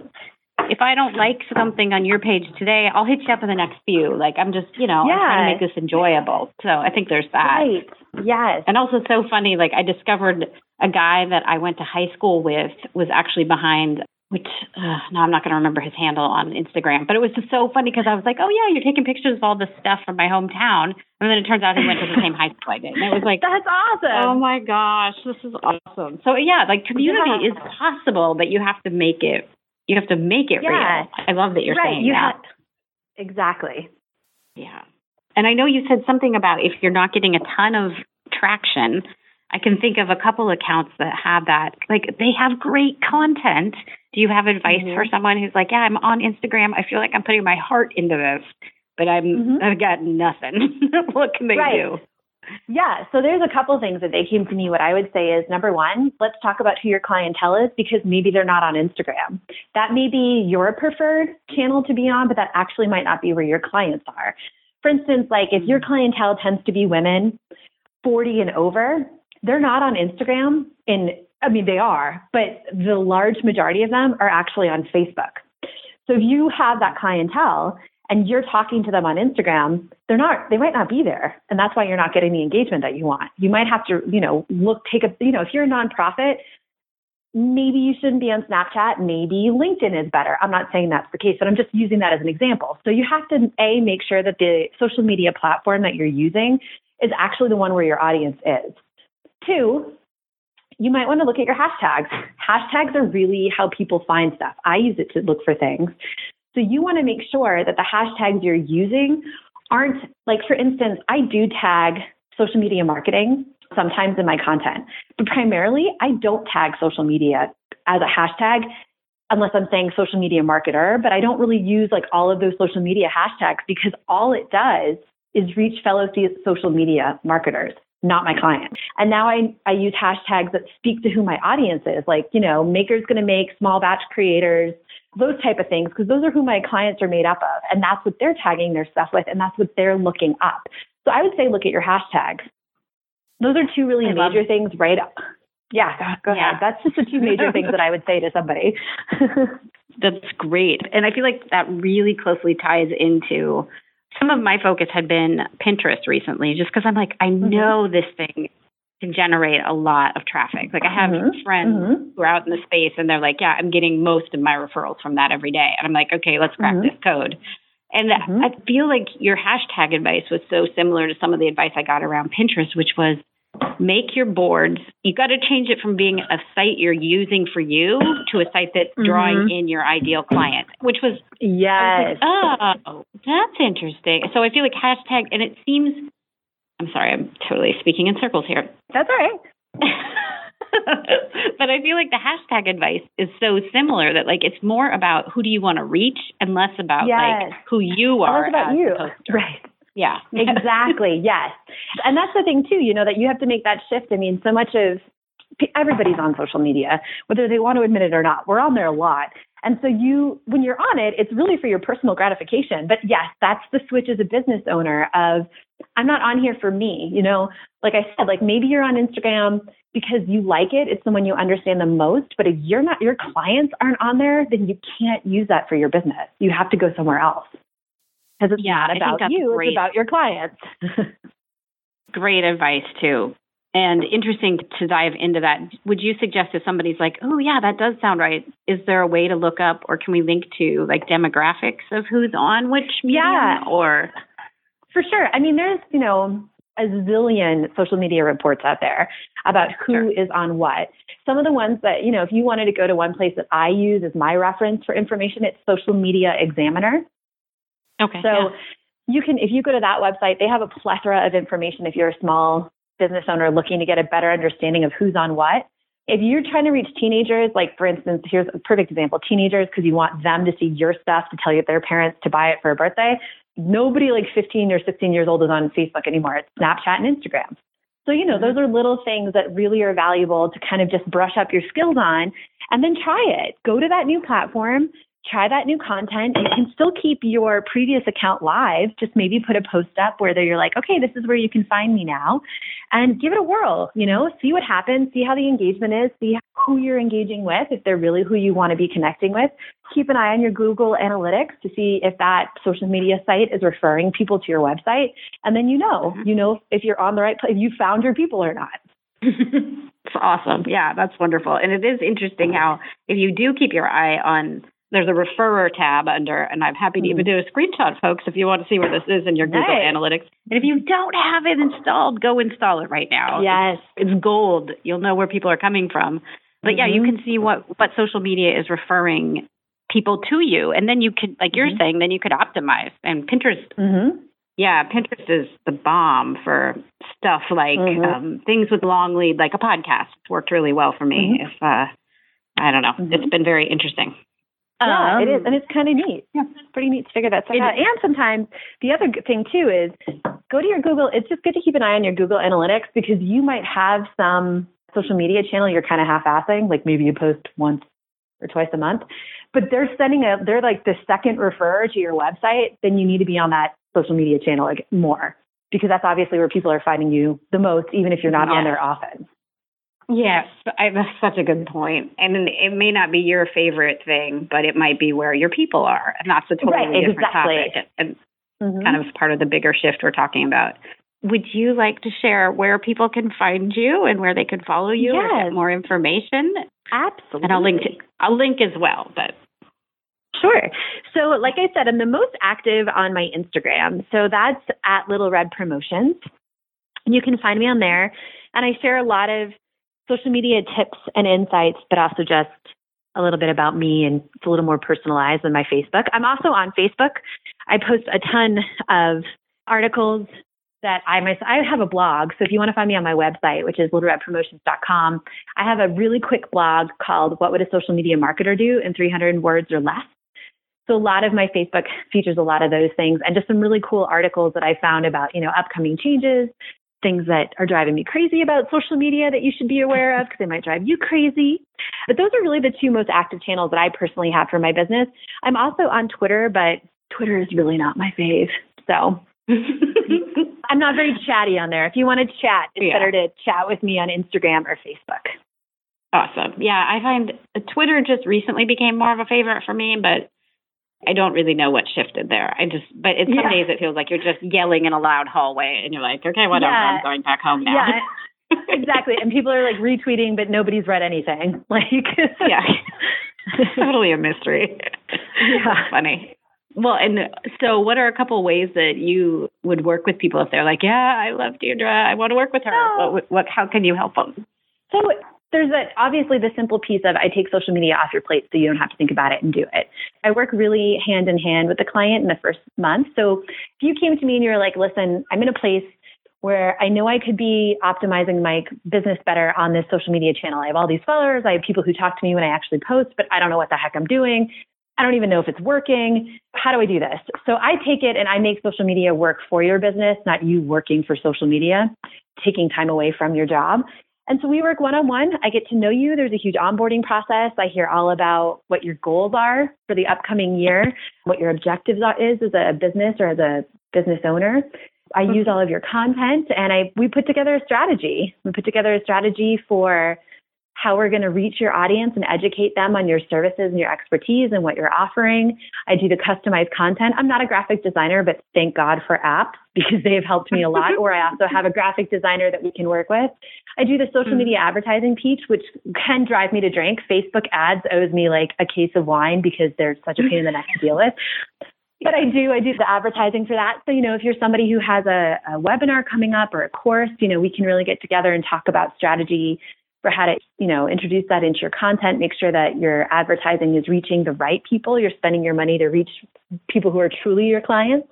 if I don't like something on your page today, I'll hit you up in the next few. Like I'm just, you know. I'm trying to make this enjoyable. So I think there's that. Right. Yes. And also so funny, like I discovered a guy that I went to high school with was actually behind which uh, no, I'm not going to remember his handle on Instagram, but it was just so funny because I was like, oh yeah, you're taking pictures of all this stuff from my hometown, and then it turns out he went to the same high school I did, and it was like, that's awesome. Oh my gosh, this is awesome. So yeah, like community yeah. is possible, but you have to make it. You have to make it yeah. real. I love that you're right. saying you that. Have, exactly. Yeah, and I know you said something about if you're not getting a ton of traction. I can think of a couple accounts that have that. Like they have great content do you have advice mm-hmm. for someone who's like, yeah, I'm on Instagram. I feel like I'm putting my heart into this, but I'm mm-hmm. I've got nothing. what can they right. do? Yeah, so there's a couple things that they came to me. What I would say is number one, let's talk about who your clientele is because maybe they're not on Instagram. That may be your preferred channel to be on, but that actually might not be where your clients are. For instance, like if your mm-hmm. clientele tends to be women 40 and over, they're not on Instagram in I mean, they are, but the large majority of them are actually on Facebook. So if you have that clientele and you're talking to them on Instagram, they're not, they might not be there. And that's why you're not getting the engagement that you want. You might have to, you know, look, take a, you know, if you're a nonprofit, maybe you shouldn't be on Snapchat. Maybe LinkedIn is better. I'm not saying that's the case, but I'm just using that as an example. So you have to, A, make sure that the social media platform that you're using is actually the one where your audience is. Two, you might want to look at your hashtags. Hashtags are really how people find stuff. I use it to look for things. So you want to make sure that the hashtags you're using aren't like, for instance, I do tag social media marketing sometimes in my content, but primarily I don't tag social media as a hashtag unless I'm saying social media marketer, but I don't really use like all of those social media hashtags because all it does is reach fellow social media marketers not my client. And now I, I use hashtags that speak to who my audience is, like, you know, makers gonna make, small batch creators, those type of things, because those are who my clients are made up of. And that's what they're tagging their stuff with, and that's what they're looking up. So I would say look at your hashtags. Those are two really I major things right up. Yeah, go yeah. ahead. That's just the two major things that I would say to somebody. That's great. And I feel like that really closely ties into some of my focus had been Pinterest recently, just because I'm like, I mm-hmm. know mm-hmm. this thing can generate a lot of traffic. Like I have mm-hmm. friends mm-hmm. who are out in the space and they're like, yeah, I'm getting most of my referrals from that every day. And I'm like, okay, let's crack mm-hmm. this code. And mm-hmm. I feel like your hashtag advice was so similar to some of the advice I got around Pinterest, which was make your boards. You've got to change it from being a site you're using for you to a site that's drawing mm-hmm. in your ideal client, which was yes. Was like, oh, that's interesting. So I feel like hashtag, and it seems. I'm sorry, I'm totally speaking in circles here. That's all right. but I feel like the hashtag advice is so similar that like it's more about who do you want to reach and less about yes. like who you are. Less about you, right? Yeah. exactly. Yes. And that's the thing too, you know, that you have to make that shift. I mean, so much of everybody's on social media, whether they want to admit it or not. We're on there a lot. And so you, when you're on it, it's really for your personal gratification. But yes, that's the switch as a business owner of I'm not on here for me. You know, like I said, like maybe you're on Instagram because you like it. It's someone you understand the most. But if you're not, your clients aren't on there, then you can't use that for your business. You have to go somewhere else because it's yeah, not about you. Great. It's about your clients. great advice too and interesting to dive into that. Would you suggest if somebody's like, oh, yeah, that does sound right, is there a way to look up or can we link to like demographics of who's on which medium? Yeah. Or for sure. I mean, there's, you know, a zillion social media reports out there about who sure. is on what. Some of the ones that, you know, if you wanted to go to one place that I use as my reference for information, it's Social Media Examiner. Okay. So yeah. you can, if you go to that website, they have a plethora of information if you're a small business owner looking to get a better understanding of who's on what. If you're trying to reach teenagers, like for instance, here's a perfect example teenagers, because you want them to see your stuff to tell you their parents to buy it for a birthday. Nobody like 15 or 16 years old is on Facebook anymore. It's Snapchat and Instagram. So, you know, mm-hmm. those are little things that really are valuable to kind of just brush up your skills on and then try it. Go to that new platform, try that new content. You can still keep your previous account live. Just maybe put a post up where you're like, okay, this is where you can find me now and give it a whirl, you know, see what happens, see how the engagement is, see who you're engaging with, if they're really who you want to be connecting with. Keep an eye on your Google Analytics to see if that social media site is referring people to your website. And then you know, mm-hmm. you know if you're on the right place, if you found your people or not. it's awesome. Yeah, that's wonderful. And it is interesting how if you do keep your eye on there's a referrer tab under, and I'm happy to even mm-hmm. do a screenshot, folks, if you want to see where this is in your Google nice. Analytics. And if you don't have it installed, go install it right now. Yes. It's, gold. You'll know where people are coming from. But mm-hmm. yeah, you mm-hmm. can see what, what social media is referring people to you. And then you could, like you're mm-hmm. saying, then you could optimize. And Pinterest, mm-hmm. yeah, Pinterest is the bomb for stuff like mm-hmm. um, things with long lead, like a podcast. It's worked really well for me. If, uh, I don't know, it's been very interesting. Yeah, um, it is, and it's kind of neat. Yeah, it's pretty neat to figure that stuff out. And sometimes the other thing too is go to your Google. It's just good to keep an eye on your Google Analytics because you might have some social media channel you're kind of half-assing, like maybe you post once or twice a month, but they're sending a they're like the second refer to your website. Then you need to be on that social media channel like more because that's obviously where people are finding you the most, even if you're not yes. on there often. Yes, I, that's such a good point. And it may not be your favorite thing, but it might be where your people are, and that's a totally right, different exactly. topic, and mm-hmm. kind of part of the bigger shift we're talking about. Would you like to share where people can find you and where they can follow you yes. or get more information? Absolutely. And I'll link to, I'll link as well, but Sure. So, like I said, I'm the most active on my Instagram. So that's at Little Red Promotions. You can find me on there. And I share a lot of social media tips and insights, but also just a little bit about me and it's a little more personalized than my Facebook. I'm also on Facebook. I post a ton of articles that I myself, I have a blog. So if you want to find me on my website, which is littleredpromotions.com, I have a really quick blog called What Would a Social Media Marketer Do in 300 Words or Less. So a lot of my Facebook features a lot of those things and just some really cool articles that I found about, you know, upcoming changes, things that are driving me crazy about social media that you should be aware of because they might drive you crazy. But those are really the two most active channels that I personally have for my business. I'm also on Twitter, but Twitter is really not my fave. So I'm not very chatty on there. If you want to chat, it's yeah. better to chat with me on Instagram or Facebook. Awesome. Yeah, I find Twitter just recently became more of a favorite for me, but I don't really know what shifted there. I just, but in some yeah. days it feels like you're just yelling in a loud hallway and you're like, okay, whatever, yeah. I'm going back home now. Yeah, exactly. And people are like retweeting, but nobody's read anything. Like, yeah, totally a mystery. Yeah. Funny. Well, and so what are a couple ways that you would work with people if they're like, yeah, I love Deirdre, I want to work with her. Oh. What, what, how can you help them? So there's a, obviously the simple piece of I take social media off your plate so you don't have to think about it and do it. I work really hand in hand with the client in the first month. So if you came to me and you're like, listen, I'm in a place where I know I could be optimizing my business better on this social media channel. I have all these followers. I have people who talk to me when I actually post, but I don't know what the heck I'm doing. I don't even know if it's working. How do I do this? So I take it and I make social media work for your business, not you working for social media, taking time away from your job. And so we work one on one. I get to know you. There's a huge onboarding process. I hear all about what your goals are for the upcoming year, what your objectives are, is as a business or as a business owner. I mm-hmm. use all of your content and I we put together a strategy. We put together a strategy for how we're going to reach your audience and educate them on your services and your expertise and what you're offering. I do the customized content. I'm not a graphic designer, but thank God for apps because they have helped me a lot. or I also have a graphic designer that we can work with. I do the social media mm-hmm. advertising piece, which can drive me to drink. Facebook ads owes me like a case of wine because they're such a pain in the neck to deal with but I do, I do the advertising for that. So, you know, if you're somebody who has a, a, webinar coming up or a course, you know, we can really get together and talk about strategy for how to, you know, introduce that into your content, make sure that your advertising is reaching the right people. You're spending your money to reach people who are truly your clients.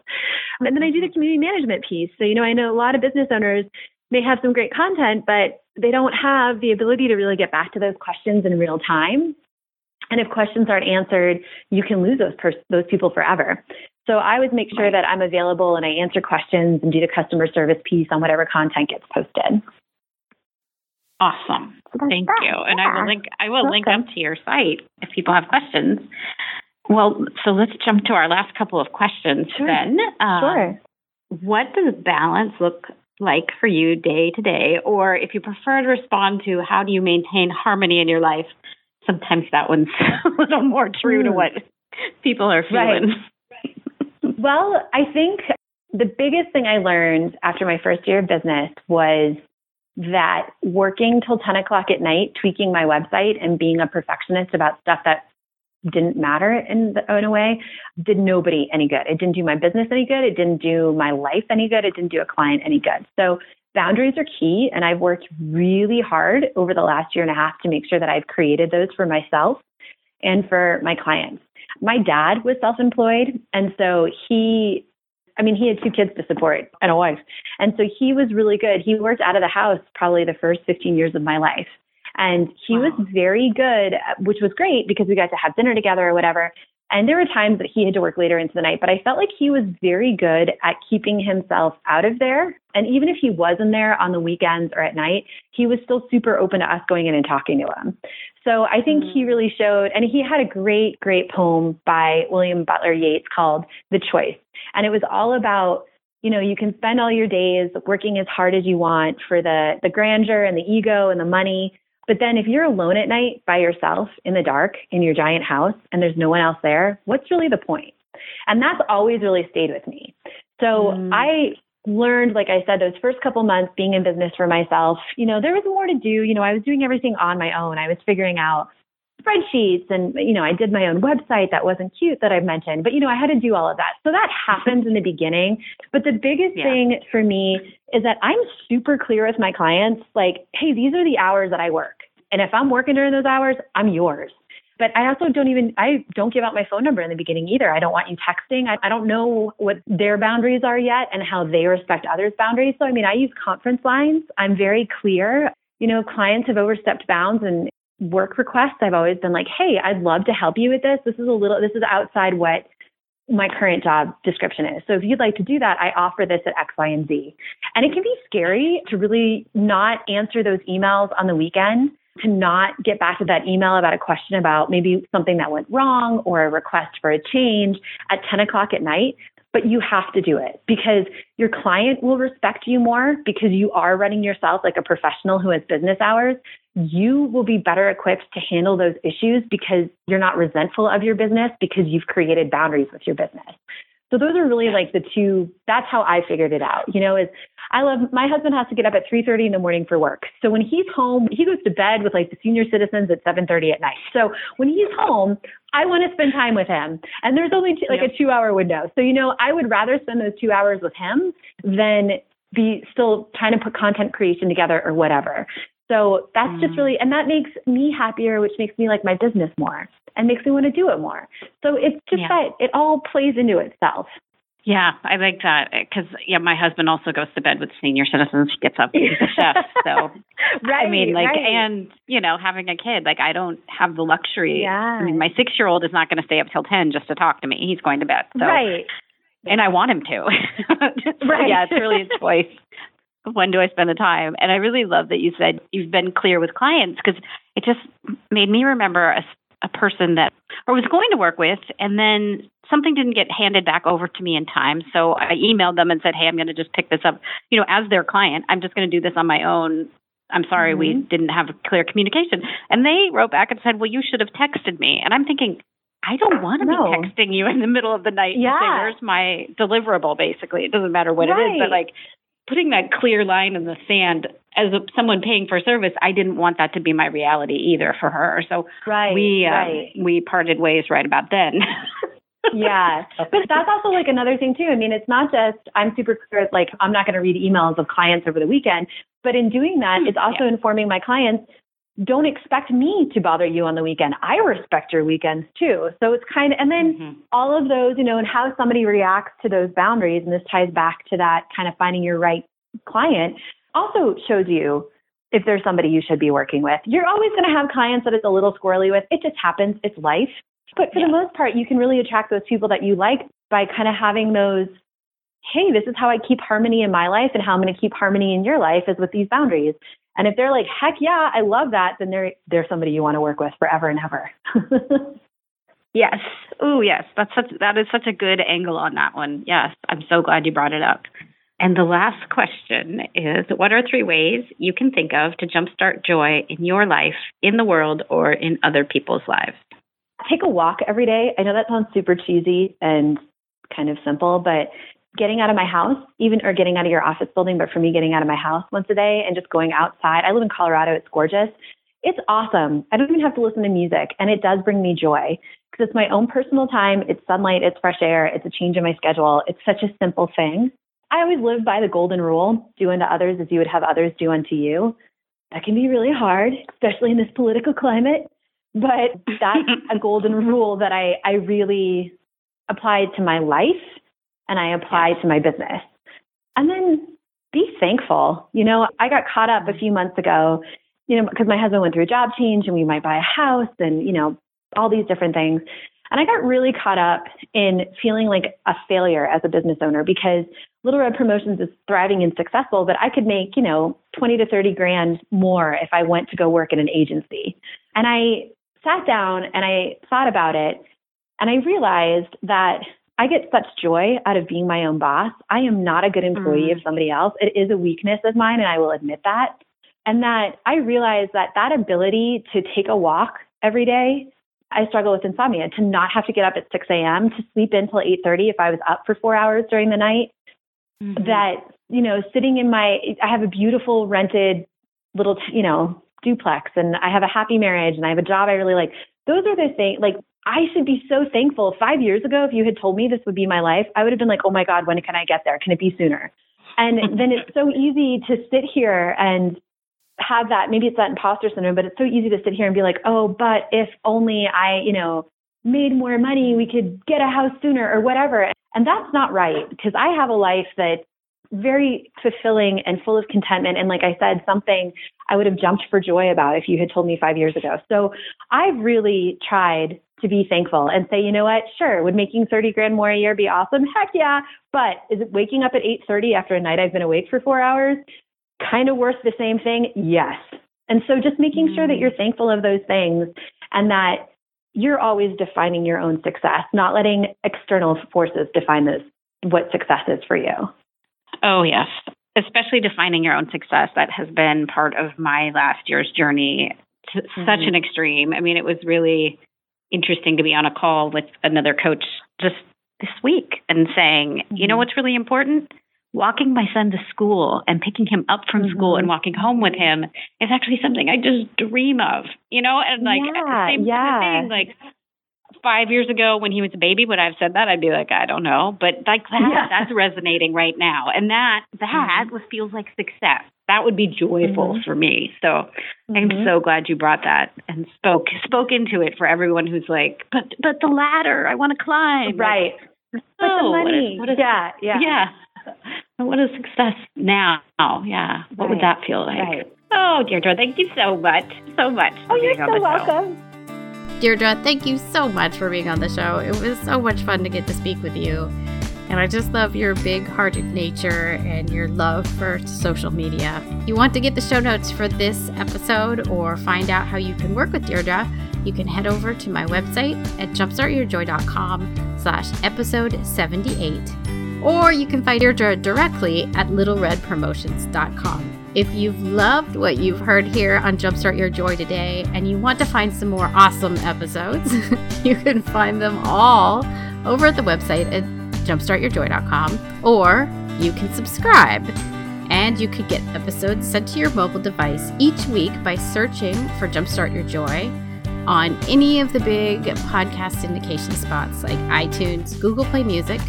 And then I do the community management piece. So, you know, I know a lot of business owners may have some great content, but they don't have the ability to really get back to those questions in real time. And if questions aren't answered, you can lose those pers- those people forever. So I always make sure that I'm available and I answer questions and do the customer service piece on whatever content gets posted. Awesome. Thank you. And I will link I will link up to your site if people have questions. Well, so let's jump to our last couple of questions sure. then. Um, sure. What does balance look like for you day to day? Or if you prefer to respond to how do you maintain harmony in your life, sometimes that one's a little more true to hmm. what people are feeling. Right. well, I think the biggest thing I learned after my first year of business was that working till 10 o'clock at night, tweaking my website and being a perfectionist about stuff that didn't matter in, the, in a way did nobody any good. It didn't do my business any good. It didn't do my life any good. It didn't do a client any good. So boundaries are key. And I've worked really hard over the last year and a half to make sure that I've created those for myself and for my clients. My dad was self employed. And so he, I mean, he had two kids to support and a wife. And so he was really good. He worked out of the house probably the first 15 years of my life. And he wow. was very good, which was great because we got to have dinner together or whatever. And there were times that he had to work later into the night, but I felt like he was very good at keeping himself out of there. And even if he was in there on the weekends or at night, he was still super open to us going in and talking to him. So I think mm-hmm. he mm. really showed, and he had a great, great poem by William Butler Yeats called The Choice. And it was all about you know, you can spend all your days working as hard as you want for the the grandeur and the ego and the money, but then if you're alone at night by yourself in the dark in your giant house and there's no one else there, what's really the point? And that's always really stayed with me. So mm. I learned, like I said, those first couple months being in business for myself, you know, there was more to do. You know, I was doing everything on my own. I was figuring out spreadsheets and you know i did my own website that wasn't cute that i've mentioned but you know i had to do all of that so that happens in the beginning but the biggest yeah. thing for me is that i'm super clear with my clients like hey these are the hours that i work and if i'm working during those hours i'm yours but I also don't even I don't give out my phone number in the beginning either. I don't want you texting. I, I don't know what their boundaries are yet and how they respect others' boundaries. So I mean, I use conference lines. I'm very clear. You know, clients have overstepped bounds and work requests, I've always been like, hey, I'd love to help you with this. This is a little, this is outside what my current job description is. So if you'd like to do that, I offer this at X, Y, and Z. And it can be scary to really not answer those emails on the weekend, to not get back to that email about a question about maybe something that went wrong or a request for a change at 10 o'clock at night but you have to do it because your client will respect you more because you are running yourself like a professional who has business hours. You will be better equipped to handle those issues because you're not resentful of your business because you've created boundaries with your business. So those are really like the two that's how I figured it out. You know, is I love my husband has to get up at 3:30 in the morning for work. So when he's home, he goes to bed with like the senior citizens at 7:30 at night. So when he's home, I want to spend time with him. And there's only two, like a 2-hour window. So you know, I would rather spend those 2 hours with him than be still trying to put content creation together or whatever. So that's mm. just really, and that makes me happier, which makes me like my business more and makes me want to do it more. So it's just yeah. that it all plays into itself. Yeah, I like that because yeah, my husband also goes to bed with senior citizens. He gets up, he's a chef. So, right, I mean, like, right. and you know, having a kid, like, I don't have the luxury. Yeah. I mean, my six-year-old is not going to stay up till ten just to talk to me. He's going to bed. So, right. and I want him to. Right. Yeah, it's really a choice. When do I spend the time? And I really love that you said you've been clear with clients because it just made me remember a, a person that I was going to work with, and then something didn't get handed back over to me in time. So I emailed them and said, "Hey, I'm going to just pick this up. You know, as their client, I'm just going to do this on my own." I'm sorry we Mhm. didn't have clear communication. And they wrote back and said, "Well, you should have texted me." And I'm thinking, I don't want to No. be texting you in the middle of the night to say, "Where's my deliverable?" Basically, it doesn't matter what it is, but like putting that clear line in the sand as a, someone paying for service, I didn't want that to be my reality either for her. So Right. we uh, right. we parted ways right about then. yeah. But that's also like another thing too. I mean, it's not just I'm super clear, like I'm not going to read emails of clients over the weekend, but in doing that, it's also informing my clients. Don't expect me to bother you on the weekend. I respect your weekends too. So it's kind of, and then Mhm. all of those, you know, and how somebody reacts to those boundaries, and this ties back to that kind of finding your right client, also shows you if there's somebody you should be working with. You're always going to have clients that it's a little squirrely with. It just happens. It's life. But for Yeah. the most part, you can really attract those people that you like by kind of having those, hey, this is how I keep harmony in my life and how I'm going to keep harmony in your life is with these boundaries. And if they're like, heck yeah, I love that, then they're they're somebody you want to work with forever and ever. Yes. Oh, yes. That's such that is such a good angle on that one. Yes, I'm so glad you brought it up. And the last question is what are three ways you can think of to jumpstart joy in your life, in the world, or in other people's lives? Take a walk every day. I know that sounds super cheesy and kind of simple, but getting out of my house, even or getting out of your office building, but for me, getting out of my house once a day and just going outside. I live in Colorado. It's gorgeous. It's awesome. I don't even have to listen to music, and it does bring me joy because it's my own personal time. It's sunlight, it's fresh air, it's a change in my schedule. It's such a simple thing. I always live by the golden rule do unto others as you would have others do unto you. That can be really hard, especially in this political climate. But that's a golden rule that I, I really applied to my life and I applied to my business. And then be thankful. You know, I got caught up a few months ago, you know, because my husband went through a job change and we might buy a house and, you know, all these different things. And I got really caught up in feeling like a failure as a business owner because Little Red Promotions is thriving and successful, but I could make, you know, 20 to 30 grand more if I went to go work in an agency. And I sat down and I thought about it and I realized that I get such joy out of being my own boss. I am not a good employee Mm. of somebody else. It is a weakness of mine and I will admit that. And that I realize that that ability to take a walk every day I struggle with insomnia to not have to get up at 6 a.m. to sleep until 8:30 if I was up for four hours during the night. Mm-hmm. That you know, sitting in my, I have a beautiful rented little, you know, duplex, and I have a happy marriage, and I have a job I really like. Those are the things. Like I should be so thankful. Five years ago, if you had told me this would be my life, I would have been like, oh my god, when can I get there? Can it be sooner? And then it's so easy to sit here and have that maybe it's that imposter syndrome but it's so easy to sit here and be like oh but if only i you know made more money we could get a house sooner or whatever and that's not right because i have a life that's very fulfilling and full of contentment and like i said something i would have jumped for joy about if you had told me 5 years ago so i've really tried to be thankful and say you know what sure would making 30 grand more a year be awesome heck yeah but is it waking up at 8:30 after a night i've been awake for 4 hours kind of worth the same thing? Yes. And so just making sure that mm-hmm. you're thankful of those things and that you're always defining your own success, not letting external forces define those what success is for you. Oh, yes. Especially defining your own success. That has been part of my last year's journey to such mm-hmm. an extreme. I mean, it was really interesting to be on a call with another coach just this week and saying, you know mm-hmm. what's really important? Walking my son to school and picking him up from school and mm-hmm. walking home with him is actually something I just dream of, you know? And like, Yeah, same yeah. thing, like, five years ago when he was a baby would I have said that I'd be like I don't know but like that Yeah. that's resonating right now and that that was feels like success that would be joyful Mhm. for me so I'm Mhm. so glad you brought that and spoke spoke into it for everyone who's like but but the ladder I want to climb Like, Right. But oh, the money. What is, what is, yeah, yeah. Yeah. What is success now? Yeah. What right. would that feel like? Right. Oh, Deirdre, thank you so much. So much. Oh, you're so welcome. Show. Deirdre, thank you so much for being on the show. It was so much fun to get to speak with you. And I just love your big hearted nature and your love for social media. If you want to get the show notes for this episode or find out how you can work with Deirdre, you can head over to my website at jumpstartyourjoy.com slash episode 78. Or you can find Deirdre directly at littleredpromotions.com. If you've loved what you've heard here on Jumpstart Your Joy today and you want to find some more awesome episodes, you can find them all over at the website at jumpstartyourjoy.com, or you can subscribe. And you could get episodes sent to your mobile device each week by searching for Jumpstart Your Joy on any of the big podcast syndication spots like iTunes, Google Play Music,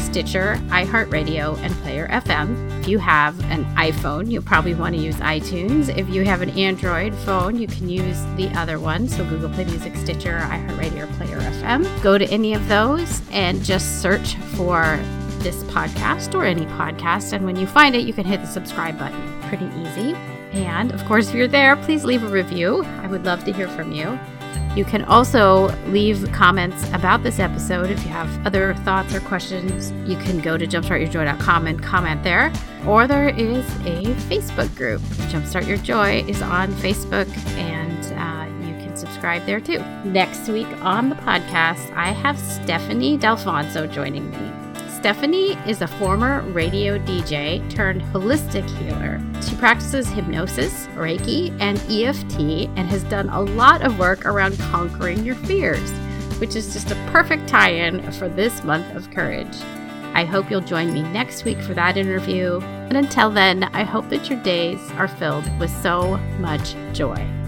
Stitcher, iHeartRadio, and Player FM. If you have an iPhone, you'll probably want to use iTunes. If you have an Android phone, you can use the other one, so Google Play Music, Stitcher, iHeartRadio, Player FM. Go to any of those and just search for this podcast or any podcast. And when you find it, you can hit the subscribe button. Pretty easy. And of course, if you're there, please leave a review. I would love to hear from you. You can also leave comments about this episode. If you have other thoughts or questions, you can go to jumpstartyourjoy.com and comment there. Or there is a Facebook group. Jumpstart Your Joy is on Facebook and uh, you can subscribe there too. Next week on the podcast, I have Stephanie Delfonso joining me. Stephanie is a former radio DJ turned holistic healer. She practices hypnosis, Reiki, and EFT and has done a lot of work around conquering your fears, which is just a perfect tie in for this month of courage. I hope you'll join me next week for that interview. And until then, I hope that your days are filled with so much joy.